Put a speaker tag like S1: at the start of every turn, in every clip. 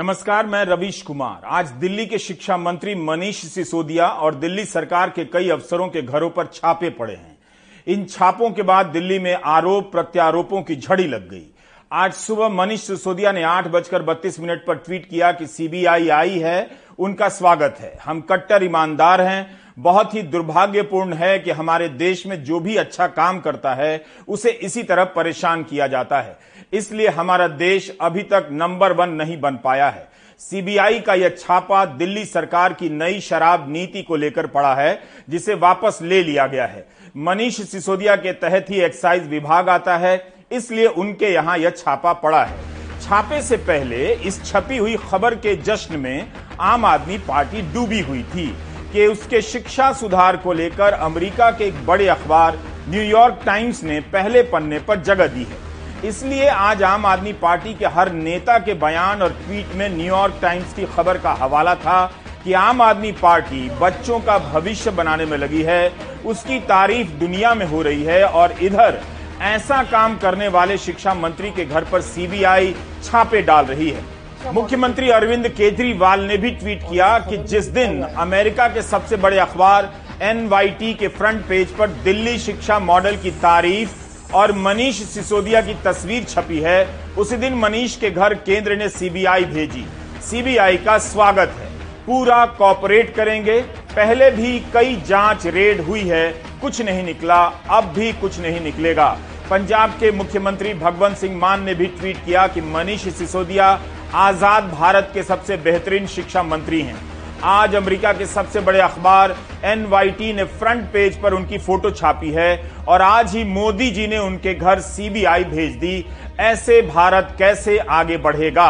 S1: नमस्कार, मैं रवीश कुमार। आज दिल्ली के शिक्षा मंत्री मनीष सिसोदिया और दिल्ली सरकार के कई अफसरों के घरों पर छापे पड़े हैं। इन छापों के बाद दिल्ली में आरोप प्रत्यारोपों की झड़ी लग गई। आज सुबह मनीष सिसोदिया ने आठ बजकर बत्तीस मिनट पर ट्वीट किया कि सीबीआई आई है, उनका स्वागत है। हम कट्टर ईमानदार हैं, बहुत ही दुर्भाग्यपूर्ण है कि हमारे देश में जो भी अच्छा काम करता है, उसे इसी तरह परेशान किया जाता है। इसलिए हमारा देश अभी तक नंबर वन नहीं बन पाया है। सीबीआई का यह छापा दिल्ली सरकार की नई शराब नीति को लेकर पड़ा है, जिसे वापस ले लिया गया है। मनीष सिसोदिया के तहत ही एक्साइज विभाग आता है, इसलिए उनके यहाँ यह छापा पड़ा है। छापे से पहले इस छपी हुई खबर के जश्न में आम आदमी पार्टी डूबी हुई थी कि उसके शिक्षा सुधार को लेकर अमेरिका के एक बड़े अखबार न्यूयॉर्क टाइम्स ने पहले पन्ने पर जगह दी है। इसलिए आज आम आदमी पार्टी के हर नेता के बयान और ट्वीट में न्यूयॉर्क टाइम्स की खबर का हवाला था कि आम आदमी पार्टी बच्चों का भविष्य बनाने में लगी है, उसकी तारीफ़ दुनिया में हो रही है और इधर ऐसा काम करने वाले शिक्षा मंत्री के घर पर सीबीआई छापे डाल रही है। मुख्यमंत्री अरविंद केजरीवाल ने भी ट्वीट किया कि जिस दिन अमेरिका के सबसे बड़े अखबार एनवाईटी के फ्रंट पेज पर दिल्ली शिक्षा मॉडल की तारीफ़ और मनीष सिसोदिया की तस्वीर छपी है। उसी दिन मनीष के घर केंद्र ने सीबीआई भेजी। सीबीआई का स्वागत है। पूरा कॉपरेट करेंगे। पहले भी कई जाँच रेड हुई है। कुछ नहीं निकला। अब भी कुछ नहीं निकलेगा। पंजाब के मुख्यमंत्री भगवंत सिंह मान ने भी ट्वीट किया कि मनीष सिसोदिया आज़ाद भारत के सबसे बेहतरीन शिक्षा मंत्री हैं। आज अमेरिका के सबसे बड़े अखबार एनवाईटी ने फ्रंट पेज पर उनकी फ़ोटो छापी है और आज ही मोदी जी ने उनके घर सीबीआई भेज दी। ऐसे भारत कैसे आगे बढ़ेगा?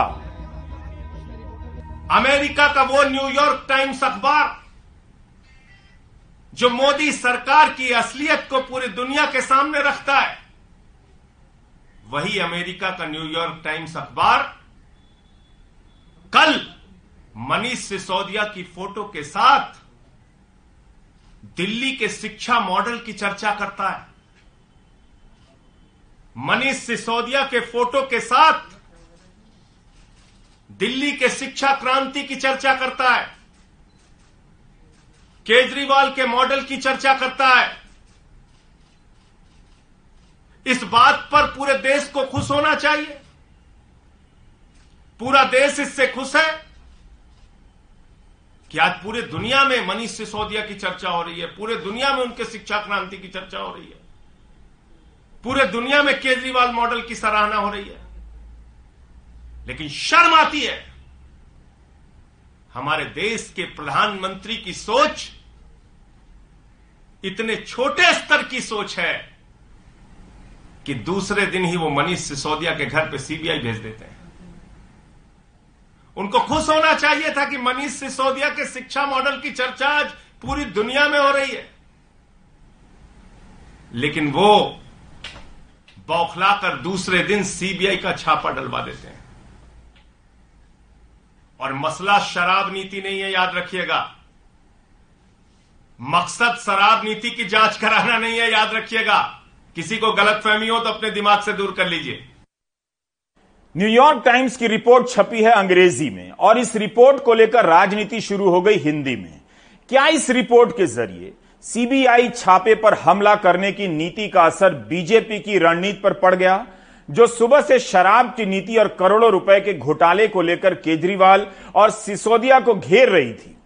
S2: अमेरिका का वो न्यूयॉर्क टाइम्स अखबार, जो मोदी सरकार की असलियत को पूरी दुनिया के सामने रखता है, वही अमेरिका का न्यूयॉर्क टाइम्स अखबार। कल मनीष सिसोदिया की फ़ोटो के साथ दिल्ली के शिक्षा मॉडल की चर्चा करता है। मनीष सिसोदिया के फ़ोटो के साथ दिल्ली के शिक्षा क्रांति की चर्चा करता है। केजरीवाल के मॉडल की चर्चा करता है। इस बात पर पूरे देश को खुश होना चाहिए। पूरा देश इससे खुश है। कि आज पूरे दुनिया में मनीष सिसोदिया की चर्चा हो रही है, पूरे दुनिया में उनके शिक्षा क्रांति की चर्चा हो रही है, पूरे दुनिया में केजरीवाल मॉडल की सराहना हो रही है। लेकिन शर्म आती है, हमारे देश के प्रधानमंत्री की सोच इतने छोटे स्तर की सोच है कि दूसरे दिन ही वो मनीष सिसोदिया के घर पे सीबीआई भेज देते हैं। उनको खुश होना चाहिए था कि मनीष सिसोदिया के शिक्षा मॉडल की चर्चा आज पूरी दुनिया में हो रही है। लेकिन वो बौखलाकर दूसरे दिन सीबीआई का छापा डलवा देते हैं। और मसला शराब नीति नहीं है, याद रखिएगा। मकसद शराब नीति की जाँच कराना नहीं है, याद रखिएगा। किसी को गलतफहमी हो तो अपने दिमाग से दूर कर लीजिए।
S1: न्यूयॉर्क टाइम्स की रिपोर्ट छपी है अंग्रेज़ी में और इस रिपोर्ट को लेकर राजनीति शुरू हो गई हिंदी में। क्या इस रिपोर्ट के ज़रिए सीबीआई छापे पर हमला करने की नीति का असर बीजेपी की रणनीति पर पड़ गया, जो सुबह से शराब की नीति और करोड़ों रुपए के घोटाले को लेकर केजरीवाल और सिसोदिया को घेर रही थी?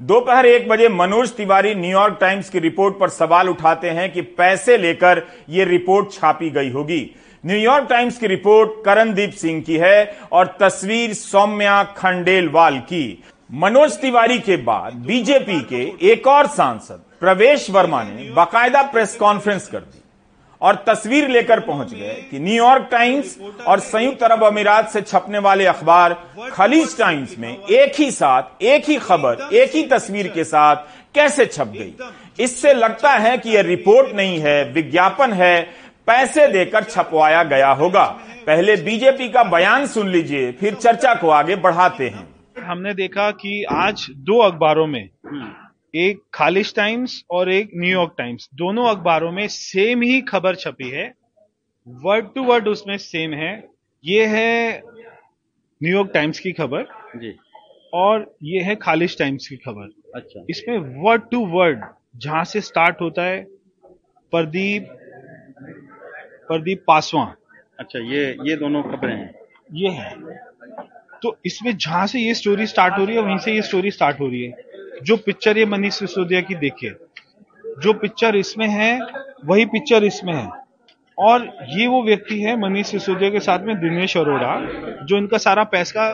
S1: दोपहर एक बजे मनोज तिवारी न्यूयॉर्क टाइम्स की रिपोर्ट पर सवाल उठाते हैं कि पैसे लेकर यह रिपोर्ट छापी गई होगी। न्यूयॉर्क टाइम्स की रिपोर्ट करणदीप सिंह की है और तस्वीर सौम्या खंडेलवाल की। मनोज तिवारी के बाद बीजेपी के एक और सांसद प्रवेश वर्मा ने बाकायदा प्रेस कॉन्फ्रेंस कर दी और तस्वीर लेकर पहुँच गए कि न्यूयॉर्क टाइम्स और संयुक्त अरब अमीरात से छपने वाले अखबार खलीज टाइम्स में एक ही साथ, एक ही खबर, एक ही तस्वीर के साथ कैसे छप गई? इससे लगता है कि यह रिपोर्ट नहीं है, विज्ञापन है पैसे देकर छपवाया गया होगा। पहले बीजेपी का बयान सुन लीजिए फिर चर्चा को आगे बढ़ाते हैं।
S3: हमने देखा कि आज दो अखबारों में एक खालिश टाइम्स और एक न्यूयॉर्क टाइम्स दोनों अखबारों में सेम ही खबर छपी है। वर्ड टू वर्ड उसमें सेम है। ये है न्यूयॉर्क टाइम्स की खबर
S4: जी।
S3: और ये है खालिश टाइम्स की खबर।
S4: अच्छा।
S3: इसमें वर्ड टू वर्ड जहाँ से स्टार्ट होता है प्रदीप प्रदीप पासवान।
S4: अच्छा ये ये दोनों खबरें हैं।
S3: ये है। तो इसमें जहाँ से ये स्टोरी स्टार्ट हो रही है वहीं से ये स्टोरी स्टार्ट हो रही है। जो पिक्चर ये मनीष सिसोदिया की देखिए जो पिक्चर इसमें है वही पिक्चर इसमें है। और ये वो व्यक्ति है मनीष सिसोदिया के साथ में दिनेश अरोड़ा जो इनका सारा पैसा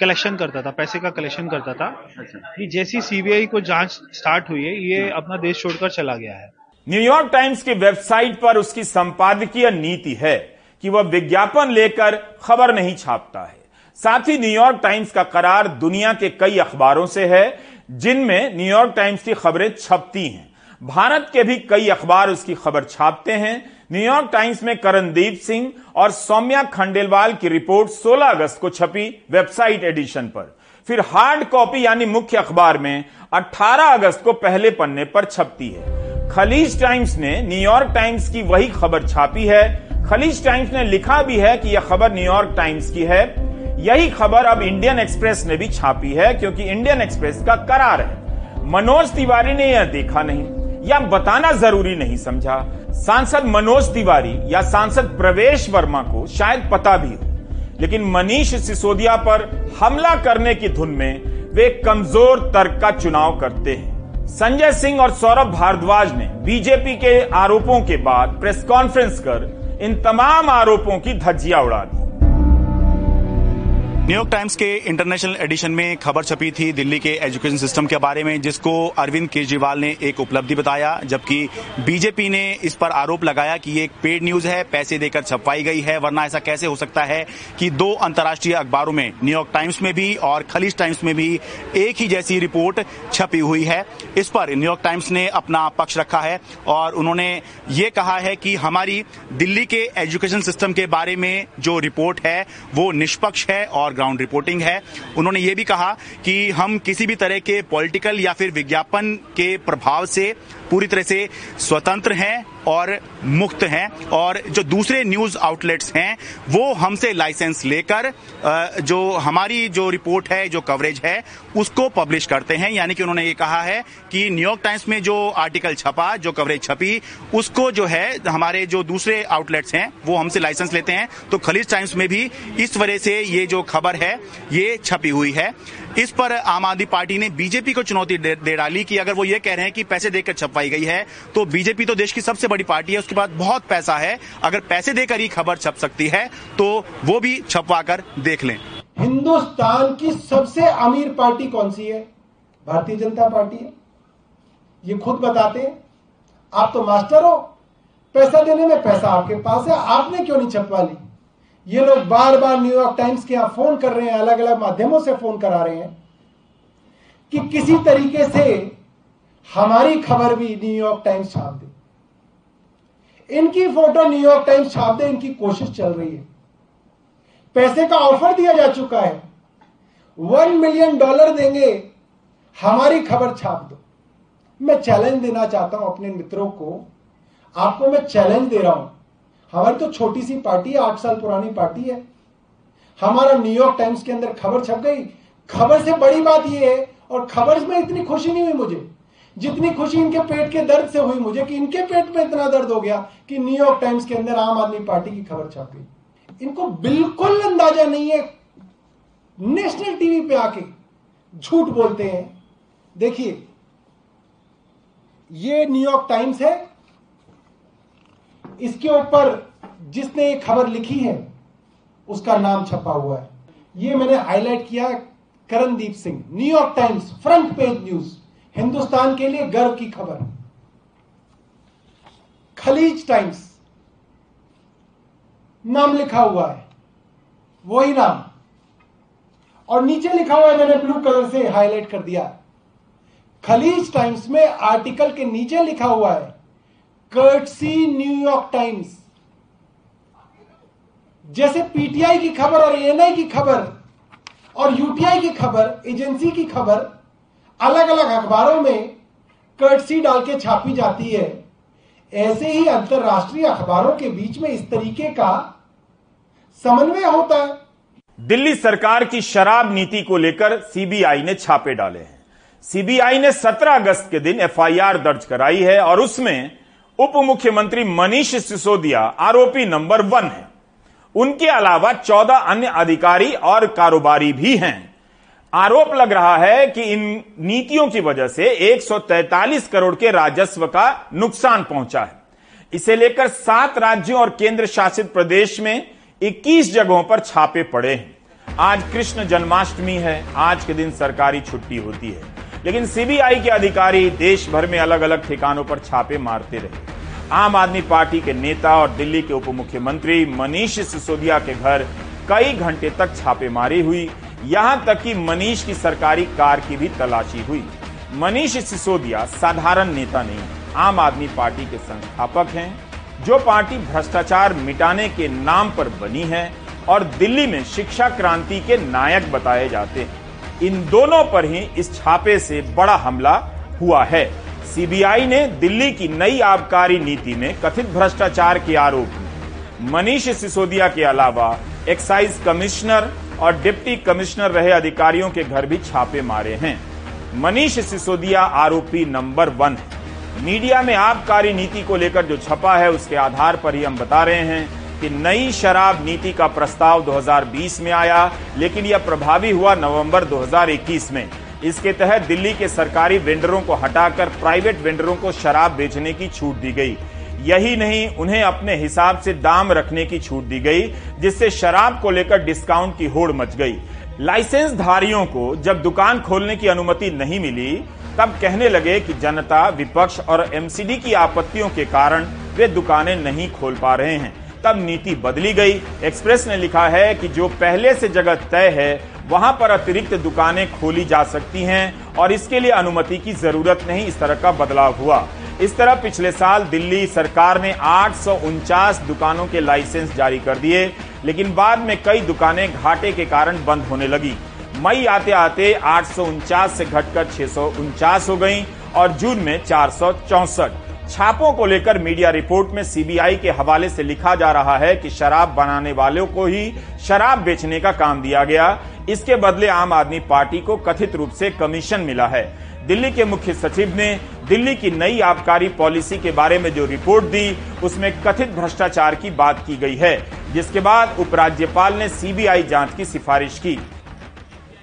S3: कलेक्शन करता था पैसे का कलेक्शन करता था।
S4: अच्छा।
S3: कि जैसी सीबीआई को जाँच स्टार्ट हुई है ये अपना देश छोड़कर चला गया है।
S1: न्यूयॉर्क टाइम्स की वेबसाइट पर उसकी संपादकीय नीति है कि वह विज्ञापन लेकर खबर नहीं छापता है। साथ ही न्यूयॉर्क टाइम्स का करार दुनिया के कई अखबारों से है, जिनमें न्यूयॉर्क टाइम्स की खबरें छपती हैं। भारत के भी कई अखबार उसकी खबर छापते हैं। न्यूयॉर्क टाइम्स में करणदीप सिंह और सौम्या खंडेलवाल की रिपोर्ट 16 अगस्त को छपी वेबसाइट एडिशन पर। फिर हार्ड कॉपी यानी मुख्य अखबार में 18 अगस्त को पहले पन्ने पर छपती है। खलीज टाइम्स ने न्यूयॉर्क टाइम्स की वही खबर छापी है। खलीज टाइम्स ने लिखा भी है कि यह खबर न्यूयॉर्क टाइम्स की है। यही खबर अब इंडियन एक्सप्रेस ने भी छापी है, क्योंकि इंडियन एक्सप्रेस का करार है। मनोज तिवारी ने यह देखा नहीं, या बताना ज़रूरी नहीं समझा। सांसद मनोज तिवारी या सांसद प्रवेश वर्मा को शायद पता भी हो, लेकिन मनीष सिसोदिया पर हमला करने की धुन में वे कमज़ोर तर्क का चुनाव करते हैं। संजय सिंह और सौरभ भारद्वाज ने बीजेपी के आरोपों के बाद प्रेस कॉन्फ्रेंस कर इन तमाम आरोपों की धज्जियाँ उड़ा दी।
S4: न्यूयॉर्क टाइम्स के इंटरनेशनल एडिशन में खबर छपी थी दिल्ली के एजुकेशन सिस्टम के बारे में, जिसको अरविंद केजरीवाल ने एक उपलब्धि बताया, जबकि बीजेपी ने इस पर आरोप लगाया कि ये एक पेड न्यूज़ है, पैसे देकर छपवाई गई है, वरना ऐसा कैसे हो सकता है कि दो अंतर्राष्ट्रीय अखबारों में, न्यूयॉर्क टाइम्स में भी और खलीज टाइम्स में भी एक ही जैसी रिपोर्ट छपी हुई है। इस पर न्यूयॉर्क टाइम्स ने अपना पक्ष रखा है और उन्होंने ये कहा है कि हमारी दिल्ली के एजुकेशन सिस्टम के बारे में जो रिपोर्ट है, वो निष्पक्ष है और ग्राउंड रिपोर्टिंग है। उन्होंने ये भी कहा कि हम किसी भी तरह के पॉलिटिकल या फिर विज्ञापन के प्रभाव से पूरी तरह से स्वतंत्र हैं और मुक्त हैं और जो दूसरे न्यूज़ आउटलेट्स हैं वो हमसे लाइसेंस लेकर जो हमारी जो रिपोर्ट है जो कवरेज है उसको पब्लिश करते हैं। यानी कि उन्होंने ये कहा है कि न्यूयॉर्क टाइम्स में जो आर्टिकल छपा जो कवरेज छपी उसको जो है हमारे जो दूसरे आउटलेट्स हैं वो हमसे लाइसेंस लेते हैं। तो खलीज टाइम्स में भी इस वजह से ये जो खबर है ये छपी हुई है। इस पर आम आदमी पार्टी ने बीजेपी को चुनौती दे, डाली कि अगर वो ये कह रहे हैं कि पैसे देकर छपवाई गई है। तो बीजेपी तो देश की सबसे बड़ी पार्टी है, उसके बाद बहुत पैसा है। अगर पैसे देकर ही खबर छप सकती है तो वो भी छपवा कर देख लें।
S5: हिंदुस्तान की सबसे अमीर पार्टी कौन सी है? भारतीय जनता पार्टी है। ये खुद बताते हैं। आप तो मास्टर हो। पैसा देने में पैसा आपके पास है। आपने क्यों नहीं छपवा ली? ये लोग बार बार न्यूयॉर्क टाइम्स के यहाँ फ़ोन कर रहे हैं अलग अलग माध्यमों से फ़ोन करा रहे हैं कि किसी तरीके से हमारी खबर भी न्यूयॉर्क टाइम्स छाप दे। इनकी फ़ोटो न्यूयॉर्क टाइम्स छाप दे, इनकी कोशिश चल रही है। पैसे का ऑफ़र दिया जा चुका है। वन मिलियन डॉलर देंगे, हमारी खबर छाप दो। मैं चैलेंज देना चाहता हूँ अपने मित्रों को। आपको मैं चैलेंज दे रहा हूँ। हमारी तो छोटी सी पार्टी है, आठ साल पुरानी पार्टी है। हमारा न्यूयॉर्क टाइम्स के अंदर खबर छप गई। खबर से बड़ी बात यह है, और खबर में इतनी खुशी नहीं हुई मुझे। जितनी खुशी इनके पेट के दर्द से हुई मुझे कि इनके पेट में इतना दर्द हो गया कि न्यूयॉर्क टाइम्स के अंदर आम आदमी पार्टी की खबर छापी। इनको बिल्कुल अंदाज़ा नहीं है। नेशनल टीवी पे आके झूठ बोलते हैं। देखिए, ये न्यूयॉर्क टाइम्स है। इसके ऊपर जिसने ये खबर लिखी है, उसका नाम छपा हुआ है। ये मैंने हाईलाइट किया Karandeep Singh New York Times front page news Hindustan के लिए गर्व की खबर। खलीज टाइम्स नाम लिखा हुआ है। वही नाम। और नीचे लिखा हुआ है, मैंने ब्लू कलर से हाईलाइट कर दिया। खलीज टाइम्स में आर्टिकल के नीचे लिखा हुआ है, कर्टसी न्यूयॉर्क टाइम्स। जैसे पीटीआई की खबर और एएनआई की खबर और यूटीआई की खबर, एजेंसी की खबर अलग अलग अखबारों में कर्टसी डाल के छापी जाती है। ऐसे ही अंतरराष्ट्रीय अखबारों के बीच में इस तरीके का समन्वय होता है।
S1: दिल्ली सरकार की शराब नीति को लेकर सीबीआई ने छापे डाले हैं। सीबीआई ने 17 अगस्त के दिन एफआईआर दर्ज कराई है और उसमें उप मुख्यमंत्री मनीष सिसोदिया आरोपी नंबर वन है। उनके अलावा 14 अन्य अधिकारी और कारोबारी भी हैं। आरोप लग रहा है कि इन नीतियों की वजह से 143 करोड़ के राजस्व का नुकसान पहुँचा है। इसे लेकर सात राज्यों और केंद्र शासित प्रदेश में 21 जगहों पर छापे पड़े हैं। आज कृष्ण जन्माष्टमी है, आज के दिन सरकारी छुट्टी होती है। लेकिन सीबीआई के अधिकारी देश भर में अलग अलग ठिकानों पर छापे मारते रहे। आम आदमी पार्टी के नेता और दिल्ली के उप मुख्यमंत्री मनीष सिसोदिया के घर कई घंटे तक छापेमारी हुई यहाँ तक कि मनीष की सरकारी कार की भी तलाशी हुई। मनीष सिसोदिया साधारण नेता नहीं, आम आदमी पार्टी के संस्थापक हैं, जो पार्टी भ्रष्टाचार मिटाने के नाम पर बनी है और दिल्ली में शिक्षा क्रांति के नायक बताए जाते हैं। इन दोनों पर ही इस छापे से बड़ा हमला हुआ है। सीबीआई ने दिल्ली की नई आबकारी नीति में कथित भ्रष्टाचार के आरोप मनीष सिसोदिया के अलावा एक्साइज कमिश्नर और डिप्टी कमिश्नर रहे अधिकारियों के घर भी छापे मारे हैं। मनीष सिसोदिया, आरोपी नंबर वन। मीडिया में आबकारी नीति को लेकर जो छपा है, उसके आधार पर ही हम बता रहे हैं कि नई शराब नीति का प्रस्ताव 2020 में आया, लेकिन यह प्रभावी हुआ नवंबर 2021 में। इसके तहत दिल्ली के सरकारी वेंडरों को हटाकर प्राइवेट वेंडरों को शराब बेचने की छूट दी गई। यही नहीं, उन्हें अपने हिसाब से दाम रखने की छूट दी गई, जिससे शराब को लेकर डिस्काउंट की होड़ मच गई। लाइसेंस धारियों को जब दुकान खोलने की अनुमति नहीं मिली, तब कहने लगे कि जनता, विपक्ष और एमसीडी की आपत्तियों के कारण वे दुकानें नहीं खोल पा रहे हैं। तब नीति बदली गई। एक्सप्रेस ने लिखा है कि जो पहले से जगह तय है, वहाँ पर अतिरिक्त दुकानें खोली जा सकती हैं और इसके लिए अनुमति की ज़रूरत नहीं। इस तरह का बदलाव हुआ। इस तरह पिछले साल दिल्ली सरकार ने आठ सौ उनचास दुकानों के लाइसेंस जारी कर दिए, लेकिन बाद में कई दुकानें घाटे के कारण बंद होने लगी। मई आते आते आठ से घटकर छह सौ उनचास हो गई और जून में चार छापों को लेकर मीडिया रिपोर्ट में सीबीआई के हवाले से लिखा जा रहा है कि शराब बनाने वालों को ही शराब बेचने का काम दिया गया। इसके बदले आम आदमी पार्टी को कथित रूप से कमीशन मिला है। दिल्ली के मुख्य सचिव ने दिल्ली की नई आबकारी पॉलिसी के बारे में जो रिपोर्ट दी, उसमें कथित भ्रष्टाचार की बात की गई है, जिसके बाद उपराज्यपाल ने सीबीआई जाँच की सिफारिश की।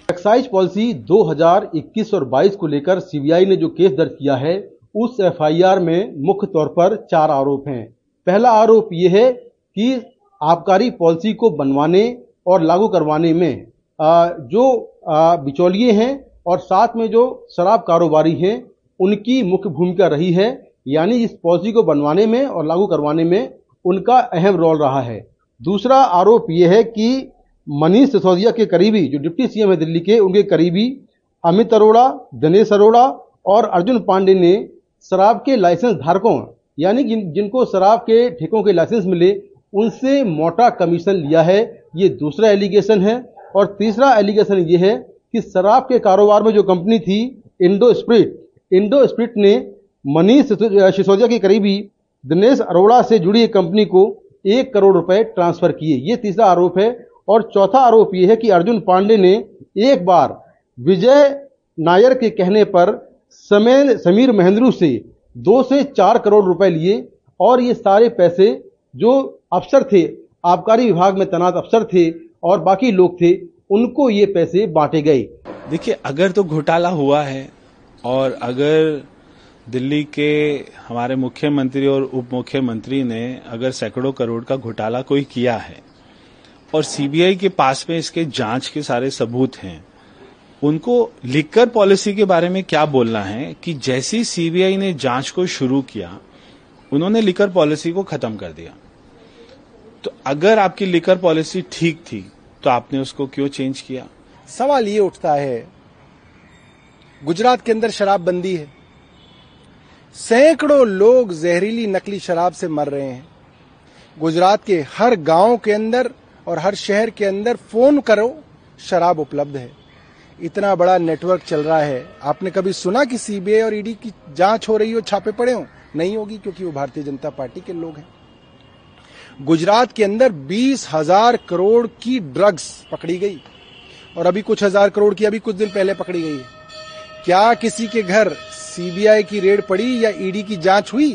S6: एक्साइज पॉलिसी 2021 और 22 को लेकर सीबीआई ने जो केस दर्ज किया है, उस एफआईआर में मुख्य तौर पर चार आरोप हैं। पहला आरोप ये है कि आबकारी पॉलिसी को बनवाने और लागू करवाने में जो बिचौलिए हैं और साथ में जो शराब कारोबारी हैं उनकी मुख्य भूमिका रही है यानी इस पॉलिसी को बनवाने में और लागू करवाने में उनका अहम रोल रहा है। दूसरा आरोप यह है कि मनीष सिसोदिया के करीबी जो डिप्टी सीएम है दिल्ली के उनके करीबी अमित अरोड़ा दिनेश अरोड़ा और अर्जुन पांडे ने शराब के लाइसेंस धारकों यानी जिन, जिनको शराब के ठेकों के लाइसेंस मिले उनसे मोटा कमीशन लिया है। ये दूसरा एलिगेशन है और तीसरा एलिगेशन ये है कि शराब के कारोबार में जो कंपनी थी, इंडो स्प्रिट इंडो स्प्रिट ने मनीष सिसोदिया के करीबी दिनेश अरोड़ा से जुड़ी एक कंपनी को एक करोड़ रुपए ट्रांसफ़र किए। ये तीसरा आरोप है और चौथा आरोप यह है कि अर्जुन पांडे ने एक बार विजय नायर के कहने पर समय समीर महेंद्रू से दो से चार करोड़ रुपए लिए और ये सारे पैसे जो अफसर थे, आबकारी विभाग में तैनात अफसर थे और बाकी लोग थे उनको ये पैसे बांटे गए।
S3: देखिए, अगर तो घोटाला हुआ है और अगर दिल्ली के हमारे मुख्यमंत्री और उप मुख्यमंत्री ने अगर सैकड़ों करोड़ का घोटाला कोई किया है और सीबीआई के पास में इसके जाँच के सारे सबूत हैं, उनको लिकर पॉलिसी के बारे में क्या बोलना है कि जैसी सीबीआई ने जाँच को शुरू किया, उन्होंने लिकर पॉलिसी को खत्म कर दिया। तो अगर आपकी लिकर पॉलिसी ठीक थी तो आपने उसको क्यों चेंज किया?
S7: सवाल ये उठता है, गुजरात के अंदर शराबबंदी है। सैकड़ों लोग जहरीली नकली शराब से मर रहे हैं। गुजरात के हर गाँव के अंदर और हर शहर के अंदर फ़ोन करो, शराब उपलब्ध है। इतना बड़ा नेटवर्क चल रहा है। आपने कभी सुना कि सीबीआई और ईडी की जाँच हो रही हो, छापे पड़े हो? नहीं होगी, क्योंकि वो भारतीय जनता पार्टी के लोग हैं। गुजरात के अंदर बीस हज़ार करोड़ की ड्रग्स पकड़ी गई। और अभी कुछ हज़ार करोड़ की अभी कुछ दिन पहले पकड़ी गई क्या किसी के घर सीबीआई की रेड पड़ी या ईडी की जाँच हुई?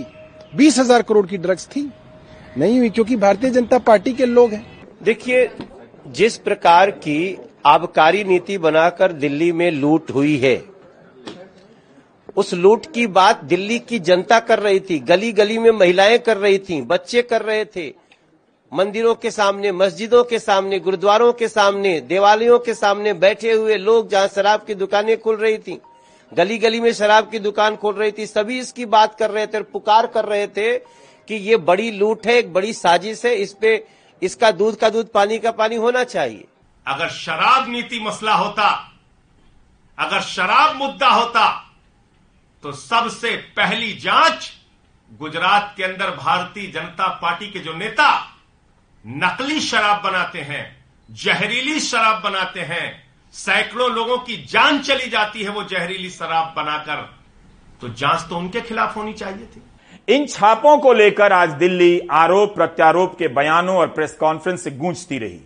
S7: बीस हज़ार करोड़ की ड्रग्स थी। नहीं हुई, क्योंकि भारतीय जनता पार्टी के लोग हैं।
S8: देखिए, जिस प्रकार की आबकारी नीति बनाकर दिल्ली में लूट हुई है, उस लूट की बात दिल्ली की जनता कर रही थी। गली गली में महिलाएँ कर रही थी, बच्चे कर रहे थे। मंदिरों के सामने, मस्जिदों के सामने, गुरुद्वारों के सामने, देवालयों के सामने बैठे हुए लोग जहाँ शराब की दुकानें खुल रही थी गली गली में शराब की दुकान खोल रही थी, सभी इसकी बात कर रहे थे और पुकार कर रहे थे कि ये बड़ी लूट है, एक बड़ी साजिश है, इस पे इसका दूध का दूध, पानी का पानी होना चाहिए।
S2: अगर शराब नीति मसला होता, अगर शराब मुद्दा होता तो सबसे पहली जाँच गुजरात के अंदर भारतीय जनता पार्टी के जो नेता नकली शराब बनाते हैं, जहरीली शराब बनाते हैं। सैकड़ों लोगों की जान चली जाती है वो जहरीली शराब बनाकर। तो जाँच तो उनके खिलाफ होनी चाहिए थी।
S1: इन छापों को लेकर आज दिल्ली आरोप प्रत्यारोप के बयानों और प्रेस कॉन्फ्रेंस से गूंजती रही।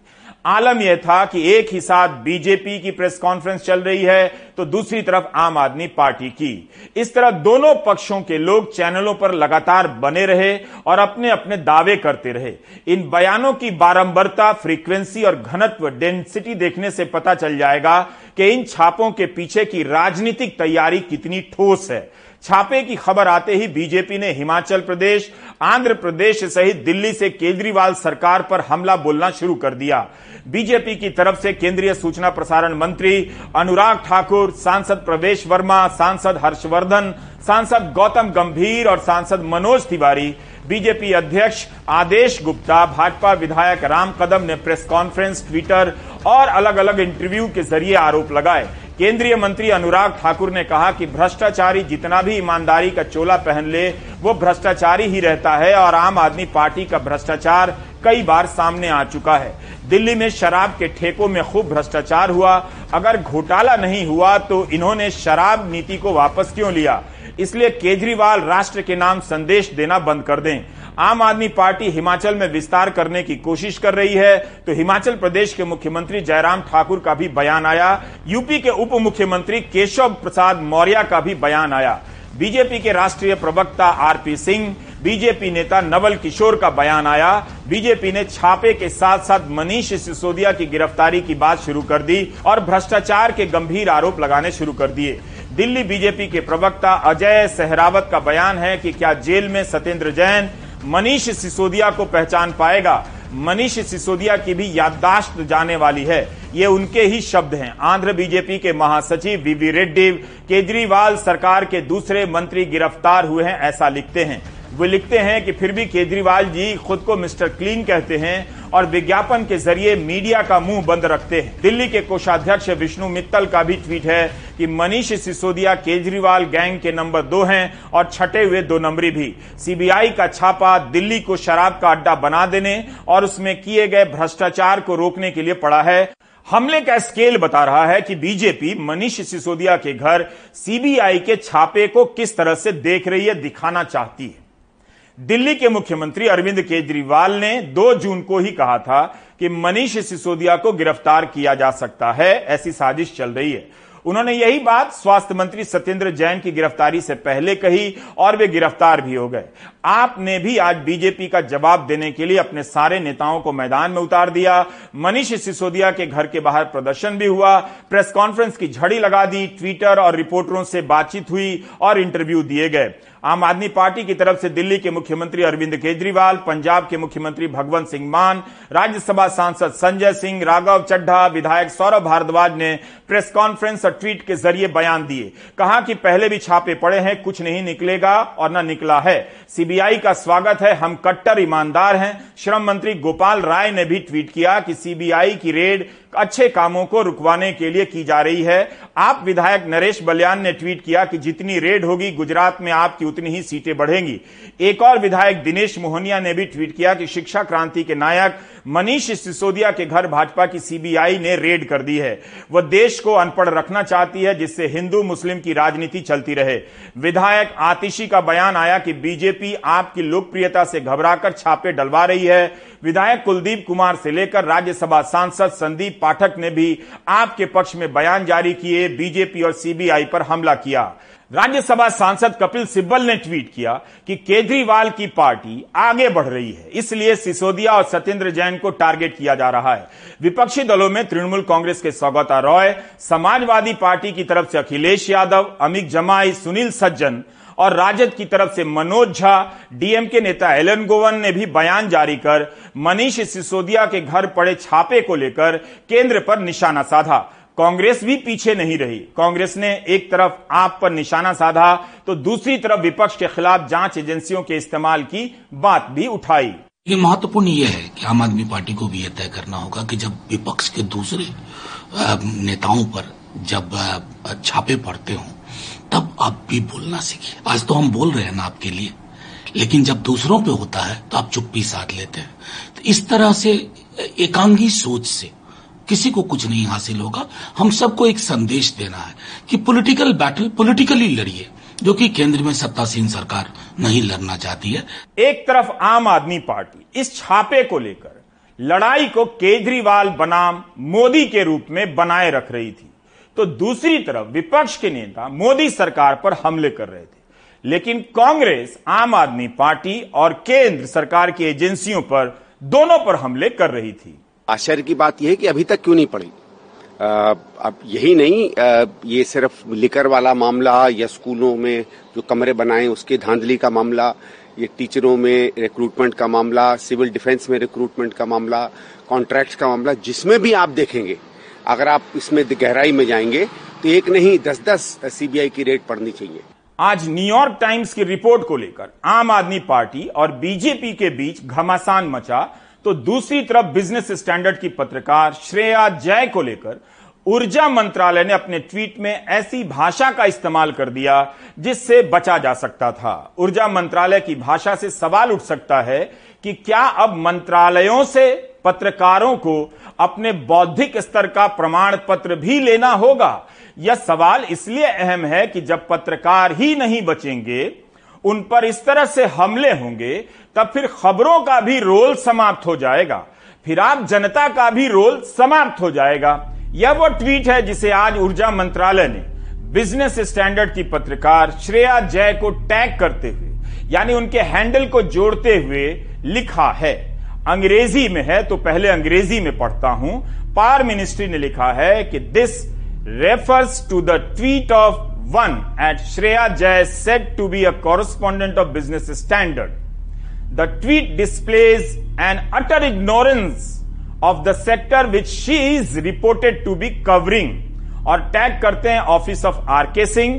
S1: आलम यह था कि एक ही साथ बीजेपी की प्रेस कॉन्फ्रेंस चल रही है तो दूसरी तरफ़ आम आदमी पार्टी की। इस तरह दोनों पक्षों के लोग चैनलों पर लगातार बने रहे और अपने अपने दावे करते रहे। इन बयानों की बारंबारता, फ्रीक्वेंसी और घनत्व, डेंसिटी देखने से पता चल जाएगा कि इन छापों के पीछे की राजनीतिक तैयारी कितनी ठोस है। छापे की खबर आते ही बीजेपी ने हिमाचल प्रदेश, आंध्र प्रदेश सहित दिल्ली से केजरीवाल सरकार पर हमला बोलना शुरू कर दिया। बीजेपी की तरफ़ से केंद्रीय सूचना प्रसारण मंत्री अनुराग ठाकुर, सांसद प्रवेश वर्मा, सांसद हर्षवर्धन, सांसद गौतम गंभीर और सांसद मनोज तिवारी, बीजेपी अध्यक्ष आदेश गुप्ता, भाजपा विधायक राम कदम ने प्रेस कॉन्फ्रेंस, ट्विटर और अलग अलग इंटरव्यू के ज़रिए आरोप लगाए। केंद्रीय मंत्री अनुराग ठाकुर ने कहा कि भ्रष्टाचारी जितना भी ईमानदारी का चोला पहन ले, वो भ्रष्टाचारी ही रहता है और आम आदमी पार्टी का भ्रष्टाचार कई बार सामने आ चुका है। दिल्ली में शराब के ठेकों में खूब भ्रष्टाचार हुआ। अगर घोटाला नहीं हुआ तो इन्होंने शराब नीति को वापस क्यों लिया? इसलिए केजरीवाल राष्ट्र के नाम संदेश देना बंद कर दें। आम आदमी पार्टी हिमाचल में विस्तार करने की कोशिश कर रही है। तो हिमाचल प्रदेश के मुख्यमंत्री जयराम ठाकुर का भी बयान आया। यूपी के उप मुख्यमंत्री केशव प्रसाद मौर्य का भी बयान आया। बीजेपी के राष्ट्रीय प्रवक्ता आरपी सिंह, बीजेपी नेता नवल किशोर का बयान आया। बीजेपी ने छापे के साथ साथ मनीष सिसोदिया की गिरफ्तारी की बात शुरू कर दी और भ्रष्टाचार के गंभीर आरोप लगाने शुरू कर दिए। दिल्ली बीजेपी के प्रवक्ता अजय सहरावत का बयान है कि क्या जेल में सत्येंद्र जैन मनीष सिसोदिया को पहचान पाएगा। मनीष सिसोदिया की भी याददाश्त जाने वाली है। ये उनके ही शब्द हैं। आंध्र बीजेपी के महासचिव वीवी रेड्डी, केजरीवाल सरकार के दूसरे मंत्री गिरफ़्तार हुए हैं, ऐसा लिखते हैं। वो लिखते हैं कि फिर भी केजरीवाल जी खुद को मिस्टर क्लीन कहते हैं और विज्ञापन के ज़रिए मीडिया का मुँह बंद रखते हैं। दिल्ली के कोषाध्यक्ष विष्णु मित्तल का भी ट्वीट है कि मनीष सिसोदिया केजरीवाल गैंग के नंबर दो हैं और छठे हुए दो नंबरी भी। सीबीआई का छापा दिल्ली को शराब का अड्डा बना देने और उसमें किए गए भ्रष्टाचार को रोकने के लिए पड़ा है। हमले का स्केल बता रहा है कि बीजेपी मनीष सिसोदिया के घर सीबीआई के छापे को किस तरह से देख रही है, दिखाना चाहती है। दिल्ली के मुख्यमंत्री अरविंद केजरीवाल ने 2 जून को ही कहा था कि मनीष सिसोदिया को गिरफ़्तार किया जा सकता है, ऐसी साजिश चल रही है। उन्होंने यही बात स्वास्थ्य मंत्री सत्येंद्र जैन की गिरफ्तारी से पहले कही और वे गिरफ़्तार भी हो गए। आपने भी आज बीजेपी का जवाब देने के लिए अपने सारे नेताओं को मैदान में उतार दिया। मनीष सिसोदिया के घर के बाहर प्रदर्शन भी हुआ। प्रेस कॉन्फ्रेंस की झड़ी लगा दी। ट्विटर और रिपोर्टरों से बातचीत हुई और इंटरव्यू दिए गए। आम आदमी पार्टी की तरफ़ से दिल्ली के मुख्यमंत्री अरविंद केजरीवाल, पंजाब के मुख्यमंत्री भगवंत सिंह मान, राज्यसभा सांसद संजय सिंह, राघव चड्ढा, विधायक सौरभ भारद्वाज ने प्रेस कॉन्फ्रेंस और ट्वीट के ज़रिए बयान दिए। कहा कि पहले भी छापे पड़े हैं, कुछ नहीं निकलेगा और न निकला है। सीबीआई का स्वागत है, हम कट्टर ईमानदार हैं। श्रम मंत्री गोपाल राय ने भी ट्वीट किया कि सीबीआई की रेड अच्छे कामों को रुकवाने के लिए की जा रही है। आप विधायक नरेश बलियान ने ट्वीट किया कि जितनी रेड होगी, गुजरात में आपकी उतनी ही सीटें बढ़ेंगी। एक और विधायक दिनेश मोहनिया ने भी ट्वीट किया कि शिक्षा क्रांति के नायक मनीष सिसोदिया के घर भाजपा की सीबीआई ने रेड कर दी है। वह देश को अनपढ़ रखना चाहती है, जिससे हिंदू, मुस्लिम की राजनीति चलती रहे। विधायक आतिशी का बयान आया कि बीजेपी आपकी लोकप्रियता से घबराकर छापे डलवा रही है। विधायक कुलदीप कुमार से लेकर राज्यसभा सांसद संदीप पाठक ने भी आपके पक्ष में बयान जारी किए, बीजेपी और सीबीआई पर हमला किया। राज्यसभा सांसद कपिल सिब्बल ने ट्वीट किया कि केजरीवाल की पार्टी आगे बढ़ रही है, इसलिए सिसोदिया और सत्येंद्र जैन को टारगेट किया जा रहा है। विपक्षी दलों में तृणमूल कांग्रेस के सौगता रॉय, समाजवादी पार्टी की तरफ़ से अखिलेश यादव, अमित जमाई, सुनील सज्जन और राजद की तरफ़ से मनोज झा, डीएमके नेता एलन गोवन ने भी बयान जारी कर मनीष सिसोदिया के घर पड़े छापे को लेकर केंद्र पर निशाना साधा। कांग्रेस भी पीछे नहीं रही। कांग्रेस ने एक तरफ़ आप पर निशाना साधा तो दूसरी तरफ़ विपक्ष के खिलाफ जाँच एजेंसियों के इस्तेमाल की बात भी उठाई।
S9: ये महत्वपूर्ण ये है कि आम आदमी पार्टी को भी यह तय करना होगा कि जब विपक्ष के दूसरे नेताओं पर जब छापे पड़ते हों तब आप भी बोलना सीखिए। आज तो हम बोल रहे हैं ना आपके लिए। लेकिन जब दूसरों पे होता है तो आप चुप्पी साध लेते हैं। तो इस तरह से, एकांगी सोच से किसी को कुछ नहीं हासिल होगा। हम सबको एक संदेश देना है कि पॉलिटिकल बैटल पॉलिटिकली लड़िए, जो कि केंद्र में सत्तासीन सरकार नहीं लड़ना चाहती है।
S1: एक तरफ़ आम आदमी पार्टी इस छापे को लेकर लड़ाई को केजरीवाल बनाम मोदी के रूप में बनाए रख रही थी। तो दूसरी तरफ़ विपक्ष के नेता मोदी सरकार पर हमले कर रहे थे। लेकिन कांग्रेस, आम आदमी पार्टी और केंद्र सरकार की एजेंसियों पर दोनों पर हमले कर रही थी।
S10: आश्चर्य की बात यह है कि अभी तक क्यों नहीं पड़ी? अब यही नहीं ये सिर्फ़ लिकर वाला मामला या स्कूलों में जो कमरे बनाए उसके धांधली का मामला, ये टीचरों में रिक्रूटमेंट का मामला सिविल डिफेंस में रिक्रूटमेंट का मामला कॉन्ट्रैक्ट का मामला, जिसमें भी आप देखेंगे अगर आप इसमें गहराई में जाएँगे तो एक नहीं दस दस सीबीआई की रेट पड़नी चाहिए।
S1: आज न्यूयॉर्क टाइम्स की रिपोर्ट को लेकर आम आदमी पार्टी और बीजेपी के बीच घमासान मचा तो दूसरी तरफ़ बिज़नेस स्टैंडर्ड की पत्रकार श्रेया जय को लेकर ऊर्जा मंत्रालय ने अपने ट्वीट में ऐसी भाषा का इस्तेमाल कर दिया, जिससे बचा जा सकता था। ऊर्जा मंत्रालय की भाषा से सवाल उठ सकता है कि क्या अब मंत्रालयों से पत्रकारों को अपने बौद्धिक स्तर का प्रमाण पत्र भी लेना होगा। यह सवाल इसलिए अहम है कि जब पत्रकार ही नहीं बचेंगे, उन पर इस तरह से हमले होंगे, तब फिर खबरों का भी रोल समाप्त हो जाएगा। फिर आप जनता का भी रोल समाप्त हो जाएगा। यह वो ट्वीट है जिसे आज ऊर्जा मंत्रालय ने बिज़नेस स्टैंडर्ड की पत्रकार श्रेया जय को टैग करते हुए, यानी उनके हैंडल को जोड़ते हुए लिखा है। अंग्रेज़ी में है तो पहले अंग्रेज़ी में पढ़ता हूँ। पार मिनिस्ट्री ने लिखा है कि this refers to the tweet of one at Shreya Jai set to be a correspondent of Business Standard the tweet displays an utter ignorance of the sector which she is reported to be covering और tag करते हैं office of are के Singh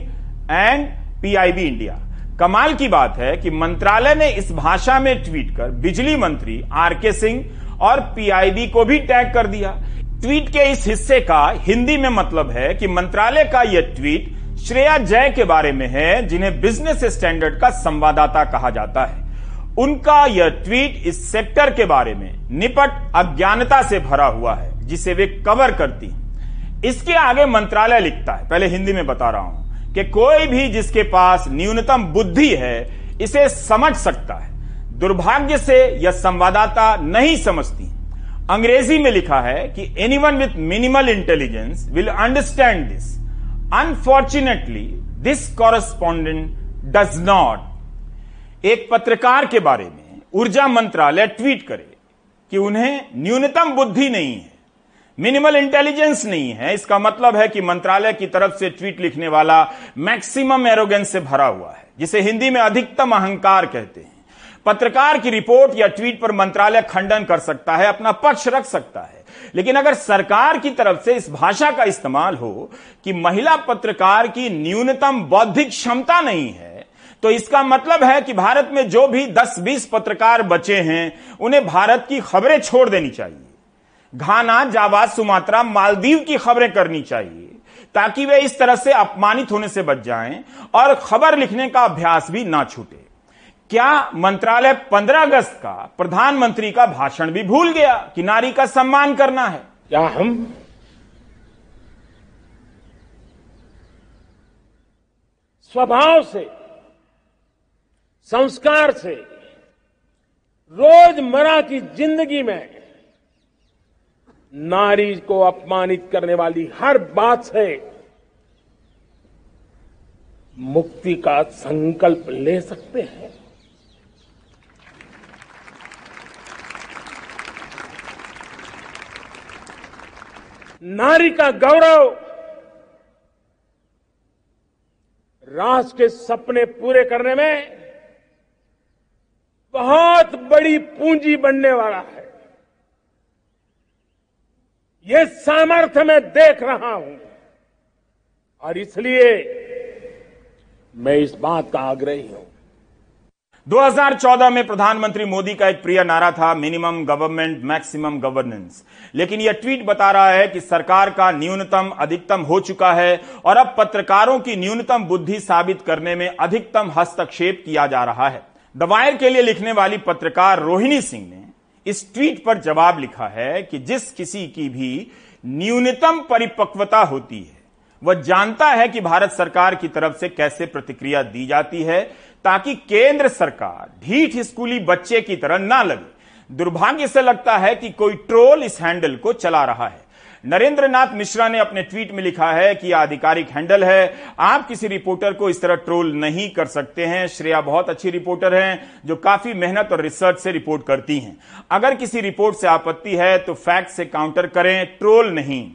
S1: and PIB India कमाल की बात है कि मंत्रालय ने इस भाषा में ट्वीट कर बिजली मंत्री आर के सिंह और पीआईबी को भी टैग कर दिया। ट्वीट के इस हिस्से का हिंदी में मतलब है कि मंत्रालय का यह ट्वीट श्रेया जय के बारे में है, जिन्हें बिज़नेस स्टैंडर्ड का संवाददाता कहा जाता है। उनका यह ट्वीट इस सेक्टर के बारे में निपट अज्ञानता से भरा हुआ है, जिसे वे कवर करती इसके आगे मंत्रालय लिखता है। पहले हिंदी में बता रहा हूँ। कि कोई भी जिसके पास न्यूनतम बुद्धि है, इसे समझ सकता है। दुर्भाग्य से यह संवाददाता नहीं समझती। अंग्रेज़ी में लिखा है कि anyone with minimal intelligence will understand this unfortunately this correspondent does not एक पत्रकार के बारे में ऊर्जा मंत्रालय ट्वीट करे कि उन्हें न्यूनतम बुद्धि नहीं है। मिनिमल इंटेलिजेंस नहीं है। इसका मतलब है कि मंत्रालय की तरफ़ से ट्वीट लिखने वाला मैक्सिमम एरोगेंस से भरा हुआ है, जिसे हिंदी में अधिकतम अहंकार कहते हैं। पत्रकार की रिपोर्ट या ट्वीट पर मंत्रालय खंडन कर सकता है, अपना पक्ष रख सकता है। लेकिन अगर सरकार की तरफ़ से इस भाषा का इस्तेमाल हो कि महिला पत्रकार की न्यूनतम बौद्धिक क्षमता नहीं है तो इसका मतलब है कि भारत में जो भी 10-20 पत्रकार बचे हैं, उन्हें भारत की खबरें छोड़ देनी चाहिए। घाना जावा सुमात्रा, मालदीव की खबरें करनी चाहिए, ताकि वे इस तरह से अपमानित होने से बच जाएँ और खबर लिखने का अभ्यास भी ना छूटे। क्या मंत्रालय 15 अगस्त का प्रधानमंत्री का भाषण भी भूल गया कि नारी का सम्मान करना है?
S11: क्या हम? स्वभाव से, संस्कार से, रोज़मर्रा की ज़िंदगी में नारी को अपमानित करने वाली हर बात से मुक्ति का संकल्प ले सकते हैं। नारी का गौरव राष्ट्र के सपने पूरे करने में बहुत बड़ी पूंजी बनने वाला है। ये सामर्थ्य मैं देख रहा हूँ। और इसलिए मैं इस बात का आग्रही हूँ।
S1: 2014 में प्रधानमंत्री मोदी का एक प्रिय नारा था, मिनिमम गवर्नमेंट, मैक्सिमम गवर्नेंस। लेकिन यह ट्वीट बता रहा है कि सरकार का न्यूनतम अधिकतम हो चुका है और अब पत्रकारों की न्यूनतम बुद्धि साबित करने में अधिकतम हस्तक्षेप किया जा रहा है। द वायर के लिए लिखने वाली पत्रकार रोहिणी सिंह ने इस ट्वीट पर जवाब लिखा है कि जिस किसी की भी न्यूनतम परिपक्वता होती है, वह जानता है कि भारत सरकार की तरफ़ से कैसे प्रतिक्रिया दी जाती है ताकि केंद्र सरकार, ढीठ स्कूली बच्चे की तरह ना लगे। दुर्भाग्य से लगता है कि कोई ट्रोल इस हैंडल को चला रहा है। नरेंद्र नाथ मिश्रा ने अपने ट्वीट में लिखा है कि यह आधिकारिक हैंडल है। आप किसी रिपोर्टर को इस तरह ट्रोल नहीं कर सकते हैं। श्रेया बहुत अच्छी रिपोर्टर हैं, जो काफ़ी मेहनत और रिसर्च से रिपोर्ट करती हैं। अगर किसी रिपोर्ट से आपत्ति है तो फैक्ट से काउंटर करें, ट्रोल नहीं।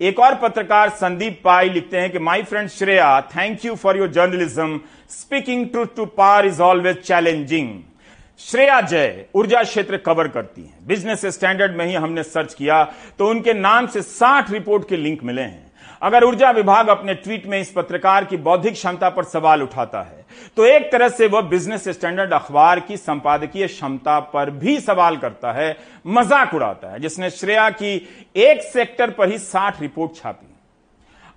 S1: एक और पत्रकार संदीप पाई लिखते हैं कि my friend Shreya thank you for your journalism speaking truth to power is always challenging Shreya Jai ऊर्जा क्षेत्र कवर करती हैं। बिज़नेस स्टैंडर्ड में ही हमने सर्च किया तो उनके नाम से 60 रिपोर्ट के लिंक मिले हैं। अगर ऊर्जा विभाग अपने ट्वीट में इस पत्रकार की बौद्धिक क्षमता पर सवाल उठाता है तो एक तरह से वह बिज़नेस स्टैंडर्ड अखबार की संपादकीय क्षमता पर भी सवाल करता है, मज़ाक उड़ाता है, जिसने श्रेया की एक सेक्टर पर ही साठ रिपोर्ट छापी।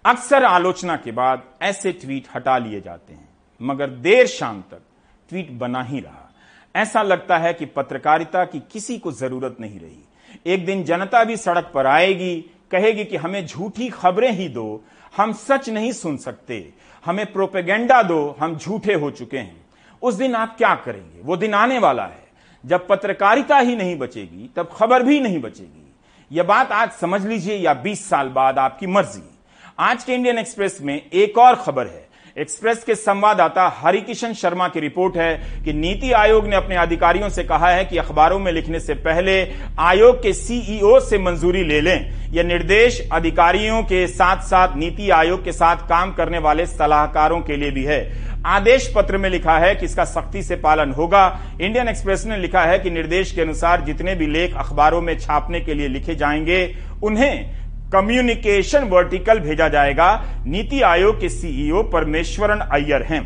S1: अक्सर आलोचना के बाद ऐसे ट्वीट हटा लिए जाते हैं, मगर देर शाम तक ट्वीट बना ही रहा। ऐसा लगता है कि पत्रकारिता की किसी को ज़रूरत नहीं रही। एक दिन जनता भी सड़क पर आएगी, कहेगी कि हमें झूठी खबरें ही दो, हम सच नहीं सुन सकते, हमें प्रोपेगेंडा दो, हम झूठे हो चुके हैं। उस दिन आप क्या करेंगे? वो दिन आने वाला है। जब पत्रकारिता ही नहीं बचेगी, तब खबर भी नहीं बचेगी। यह बात आज समझ लीजिए या 20 साल बाद आपकी मर्ज़ी। आज के इंडियन एक्सप्रेस में एक और खबर है। एक्सप्रेस के संवाददाता हरिकिशन शर्मा की रिपोर्ट है कि नीति आयोग ने अपने अधिकारियों से कहा है कि अखबारों में लिखने से पहले आयोग के सीईओ से मंजूरी ले लें। यह निर्देश अधिकारियों के साथ साथ नीति आयोग के साथ काम करने वाले सलाहकारों के लिए भी है। आदेश पत्र में लिखा है कि इसका सख्ती से पालन होगा। इंडियन एक्सप्रेस ने लिखा है कि निर्देश के अनुसार जितने भी लेख अखबारों में छापने के लिए लिखे जाएँगे, उन्हें कम्युनिकेशन वर्टिकल भेजा जाएगा। नीति आयोग के सीईओ परमेश्वरन अय्यर हैं।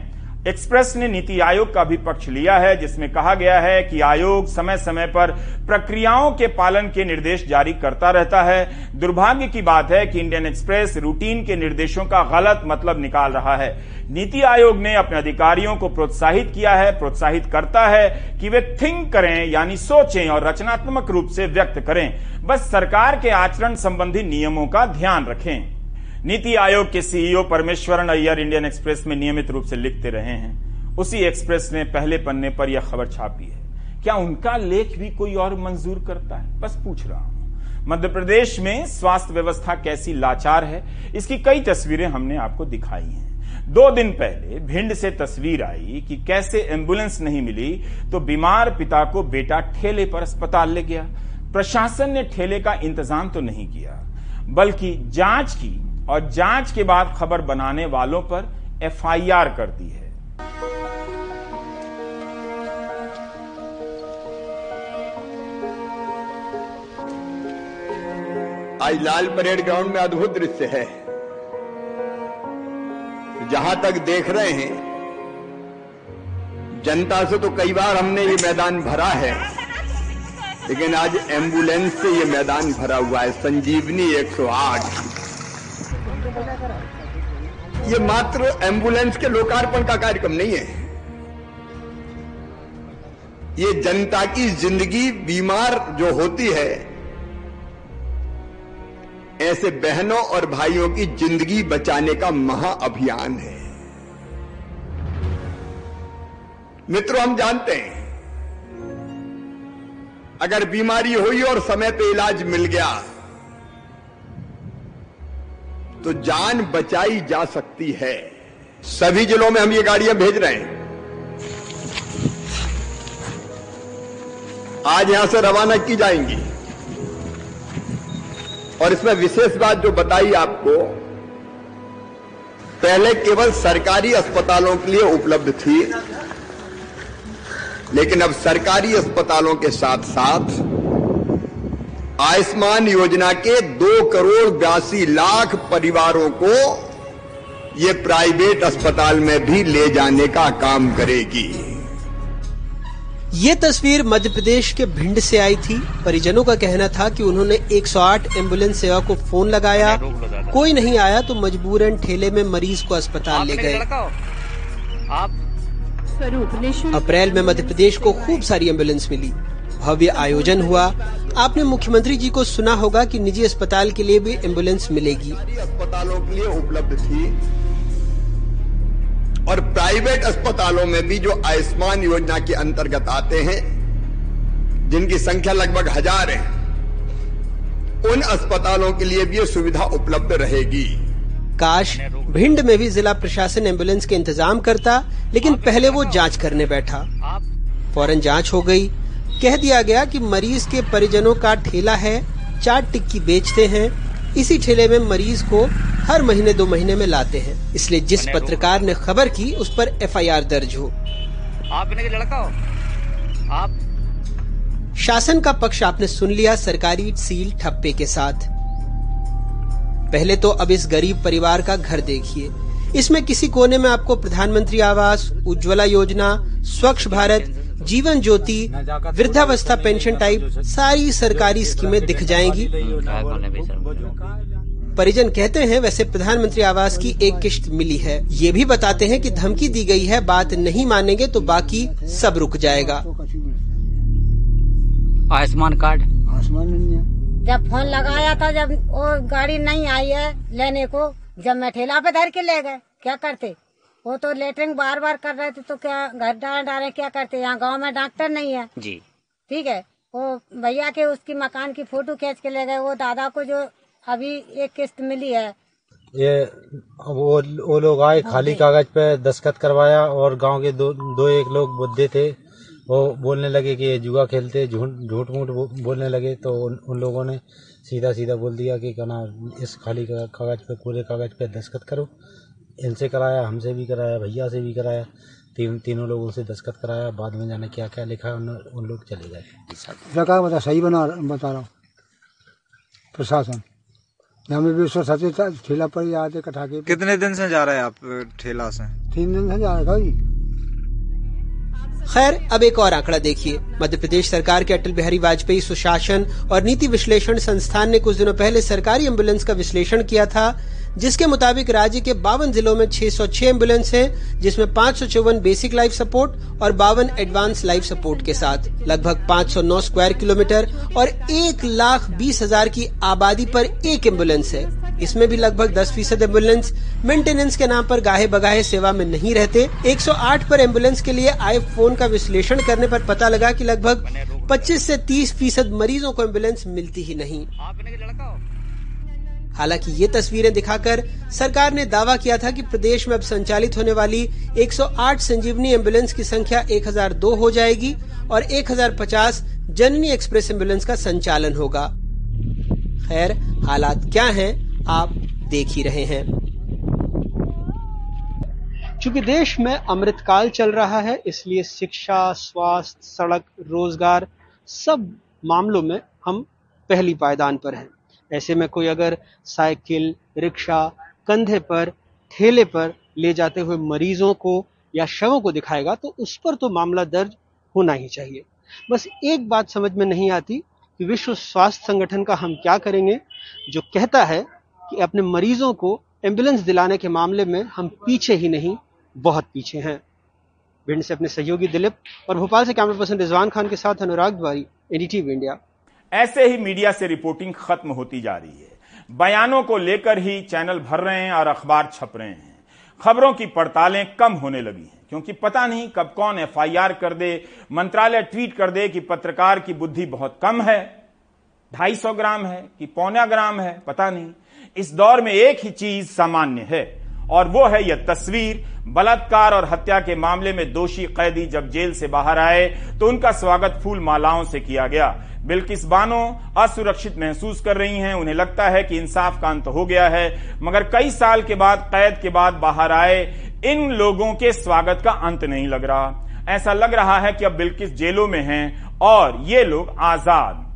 S1: एक्सप्रेस ने नीति आयोग का भी पक्ष लिया है, जिसमें कहा गया है कि आयोग समय समय पर प्रक्रियाओं के पालन के निर्देश जारी करता रहता है। दुर्भाग्य की बात है कि इंडियन एक्सप्रेस रूटीन के निर्देशों का गलत मतलब निकाल रहा है। नीति आयोग ने अपने अधिकारियों को प्रोत्साहित किया है, प्रोत्साहित करता है कि वे थिंक करें, यानी सोचें और रचनात्मक रूप से व्यक्त करें। बस सरकार के आचरण संबंधी नियमों का ध्यान रखें। नीति आयोग के CEO Parameswaran Iyer Indian Express में नियमित रूप से लिखते रहे हैं। उसी एक्सप्रेस ने पहले पन्ने पर यह खबर छापी है। क्या उनका लेख भी कोई और मंजूर करता है? बस पूछ रहा हूँ। मध्य प्रदेश में स्वास्थ्य व्यवस्था कैसी लाचार है? इसकी कई तस्वीरें हमने आपको दिखाई हैं। दो दिन पहले भिंड से तस्वीर आई कि कैसे एंबुलेंस नहीं मिली तो बीमार पिता को बेटा ठेले पर अस्पताल ले गया। प्रशासन ने ठेले का इंतज़ाम तो नहीं किया, बल्कि जाँच की और जाँच के बाद खबर बनाने वालों पर एफआईआर कर दी है।
S12: आज लाल परेड ग्राउंड में अद्भुत दृश्य है। जहाँ तक देख रहे हैं, जनता से तो कई बार हमने ये मैदान भरा है, लेकिन आज एंबुलेंस से ये मैदान भरा हुआ है। संजीवनी 108 ये मात्र एंबुलेंस के लोकार्पण का कार्यक्रम नहीं है। ये जनता की ज़िंदगी बीमार जो होती है, ऐसे बहनों और भाइयों की ज़िंदगी बचाने का महाअभियान है। मित्रों, हम जानते हैं, अगर बीमारी हुई और समय पे इलाज मिल गया तो जान बचाई जा सकती है। सभी जिलों में हम ये गाड़ियाँ भेज रहे हैं। आज यहाँ से रवाना की जाएँगी। और इसमें विशेष बात जो बताई आपको, पहले केवल सरकारी अस्पतालों के लिए उपलब्ध थी, लेकिन अब सरकारी अस्पतालों के साथ साथ आयुष्मान योजना के दो करोड़ बयासी लाख परिवारों को ये प्राइवेट अस्पताल में भी ले जाने का काम करेगी।
S13: ये तस्वीर मध्य प्रदेश के भिंड से आई थी। परिजनों का कहना था कि उन्होंने 108 एंबुलेंस सेवा को फ़ोन लगाया। कोई नहीं आया तो मजबूरन ठेले में मरीज़ को अस्पताल ले गए। अप्रैल में मध्य प्रदेश को खूब सारी एंबुलेंस मिली। भव्य आयोजन हुआ। आपने मुख्यमंत्री जी को सुना होगा कि निजी अस्पताल के लिए भी एंबुलेंस मिलेगी।
S12: अस्पतालों के लिए उपलब्ध थी और प्राइवेट अस्पतालों में भी जो आयुष्मान योजना के अंतर्गत आते हैं जिनकी संख्या लगभग हज़ार है उन अस्पतालों के लिए भी ये सुविधा उपलब्ध रहेगी।
S13: काश भिंड में भी जिला प्रशासन एंबुलेंस के इंतज़ाम करता लेकिन पहले वो जाँच करने बैठा। फ़ौरन जाँच हो गई। कह दिया गया कि मरीज़ के परिजनों का ठेला है चाट टिक्की बेचते हैं। इसी ठेले में मरीज़ को हर महीने दो महीने में लाते हैं। इसलिए जिस पत्रकार ने खबर की उस पर एफआईआर दर्ज हो।
S14: आप इनके लड़का हो? आप?
S13: शासन का पक्ष आपने सुन लिया सरकारी सील ठप्पे के साथ। पहले तो अब इस गरीब परिवार का घर देखिए। इसमें किसी कोने में आपको प्रधानमंत्री आवास उज्ज्वला योजना स्वच्छ भारत जीवन ज्योति वृद्धावस्था पेंशन टाइप सारी सरकारी स्कीमें दिख जाएँगी। परिजन कहते हैं वैसे प्रधानमंत्री आवास की एक किश्त मिली है। ये भी बताते हैं कि धमकी दी गई है बात नहीं मानेंगे तो बाकी सब रुक जाएगा।
S14: आयुष्मान कार्ड।
S15: आयुष्मान जब फ़ोन लगाया था जब वो गाड़ी नहीं आई है लेने को जब मैं ठेला पे धर के ले गए क्या करते? वो तो लेटरिंग बार बार कर रहे थे तो क्या घर डाल डाले क्या करते यहाँ गाँव में डॉक्टर नहीं है।
S14: जी।
S15: ठीक है? वो भैया के उसकी मकान की फ़ोटो खींच के ले गए वो दादा को जो अभी एक किस्त मिली है।
S16: ये वो वो लोग आए खाली कागज़ पे दस्खत करवाया और गाँव के दो दो एक लोग बुद्धे थे। वो बोलने लगे कि ये जुआ खेलते झूठ झूठ मूठ बोलने लगे तो उन, उन लोगों ने सीधा सीधा बोल दिया कि कहना इस खाली कागज़ पे पूरे कागज़ पे दस्खत करो। इनसे कराया हमसे भी कराया भैया से भी कराया तीन तीनों लोगों से दस्खत कराया बाद में जाने क्या क्या लिखा उन, उन लोग चले गए।
S17: सरकार बता सही बना बता रहा हूँ। प्रशासन। हमें भी उसको सच ठेला पर ही आते कटा के।
S18: कितने दिन से जा रहे हैं आप ठेला से?
S17: तीन दिन से जा रहे जी
S13: खैर अब एक और आंकड़ा देखिए। मध्य प्रदेश सरकार के अटल बिहारी वाजपेयी सुशासन और नीति विश्लेषण संस्थान ने कुछ दिनों पहले सरकारी एंबुलेंस का विश्लेषण किया था। जिसके मुताबिक राज्य के बावन जिलों में 606 एंबुलेंस हैं, जिसमें पाँच सौ चौवन बेसिक लाइफ सपोर्ट और बावन एडवांस लाइफ सपोर्ट के साथ। लगभग 509 स्क्वायर किलोमीटर और एक लाख बीस हज़ार की आबादी पर एक एंबुलेंस है। इसमें भी लगभग 10 फ़ीसद एंबुलेंस मेंटेनेंस के नाम पर गाहे बगाहे सेवा में नहीं रहते। 108 पर एंबुलेंस के लिए आए फ़ोन का विश्लेषण करने पर पता लगा कि लगभग 25 से 30 फ़ीसद मरीजों को एंबुलेंस मिलती ही नहीं। हालाँकि ये तस्वीरें दिखाकर सरकार ने दावा किया था कि प्रदेश में अब संचालित होने वाली 108 संजीवनी एंबुलेंस की संख्या 1002 हो जाएगी और 1050 जननी एक्सप्रेस एंबुलेंस का संचालन होगा। खैर, हालात क्या हैं, आप देख ही रहे हैं। चूँकि देश में अमृतकाल चल रहा है, इसलिए शिक्षा, स्वास्थ्य, सड़क, रोज़गार, सब मामलों में हम पहली पायदान पर हैं। ऐसे में कोई अगर साइकिल, रिक्शा, कंधे पर ठेले पर ले जाते हुए मरीजों को या शवों को दिखाएगा तो उस पर तो मामला दर्ज होना ही चाहिए।
S19: बस एक बात समझ में नहीं आती कि विश्व स्वास्थ्य संगठन का हम क्या करेंगे, जो कहता है कि अपने मरीजों को एंबुलेंस दिलाने के मामले में हम पीछे ही नहीं, बहुत पीछे हैं। भिंड से अपने सहयोगी दिलीप और भोपाल से कैमरा पर्सन रिजवान खान के साथ अनुराग द्वारी एनडीटीवी इंडिया।
S1: ऐसे ही मीडिया से रिपोर्टिंग खत्म होती जा रही है। बयानों को लेकर ही चैनल भर रहे हैं और अखबार छप रहे हैं। खबरों की पड़तालें कम होने लगी हैं, क्योंकि पता नहीं कब कौन एफआईआर कर दे, मंत्रालय ट्वीट कर दे कि पत्रकार की बुद्धि बहुत कम है, ढाई सौ ग्राम है कि पौना ग्राम है, पता नहीं। इस दौर में एक ही चीज़ सामान्य है और वो है यह तस्वीर बलात्कार और हत्या के मामले में दोषी कैदी जब जेल से बाहर आए तो उनका स्वागत फूल मालाओं से किया गया। बिल्किस बानो असुरक्षित महसूस कर रही हैं, उन्हें लगता है कि इंसाफ का अंत हो गया है। मगर कई साल के बाद, कैद के बाद बाहर आए, इन लोगों के स्वागत का अंत नहीं लग रहा। ऐसा लग रहा है कि अब बिल्किस जेलों में हैं और ये लोग आज़ाद।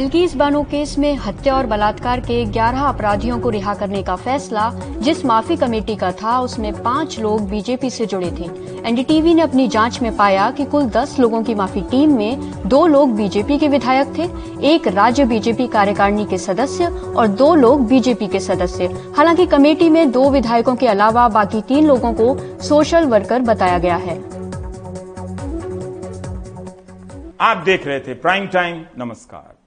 S20: बिल्किस बानो केस में हत्या और बलात्कार के 11 अपराधियों को रिहा करने का फैसला, जिस माफ़ी कमेटी का था, उसमें पाँच लोग बीजेपी से जुड़े थे। एनडीटीवी ने अपनी जाँच में पाया कि कुल 10 लोगों की माफ़ी टीम में दो लोग बीजेपी के विधायक थे, एक राज्य बीजेपी कार्यकारिणी के सदस्य और दो लोग बीजेपी के सदस्य। हालाँकि कमेटी में दो विधायकों के अलावा बाकी तीन लोगों को सोशल वर्कर बताया गया है।
S1: आप देख रहे थे प्राइम टाइम, नमस्कार।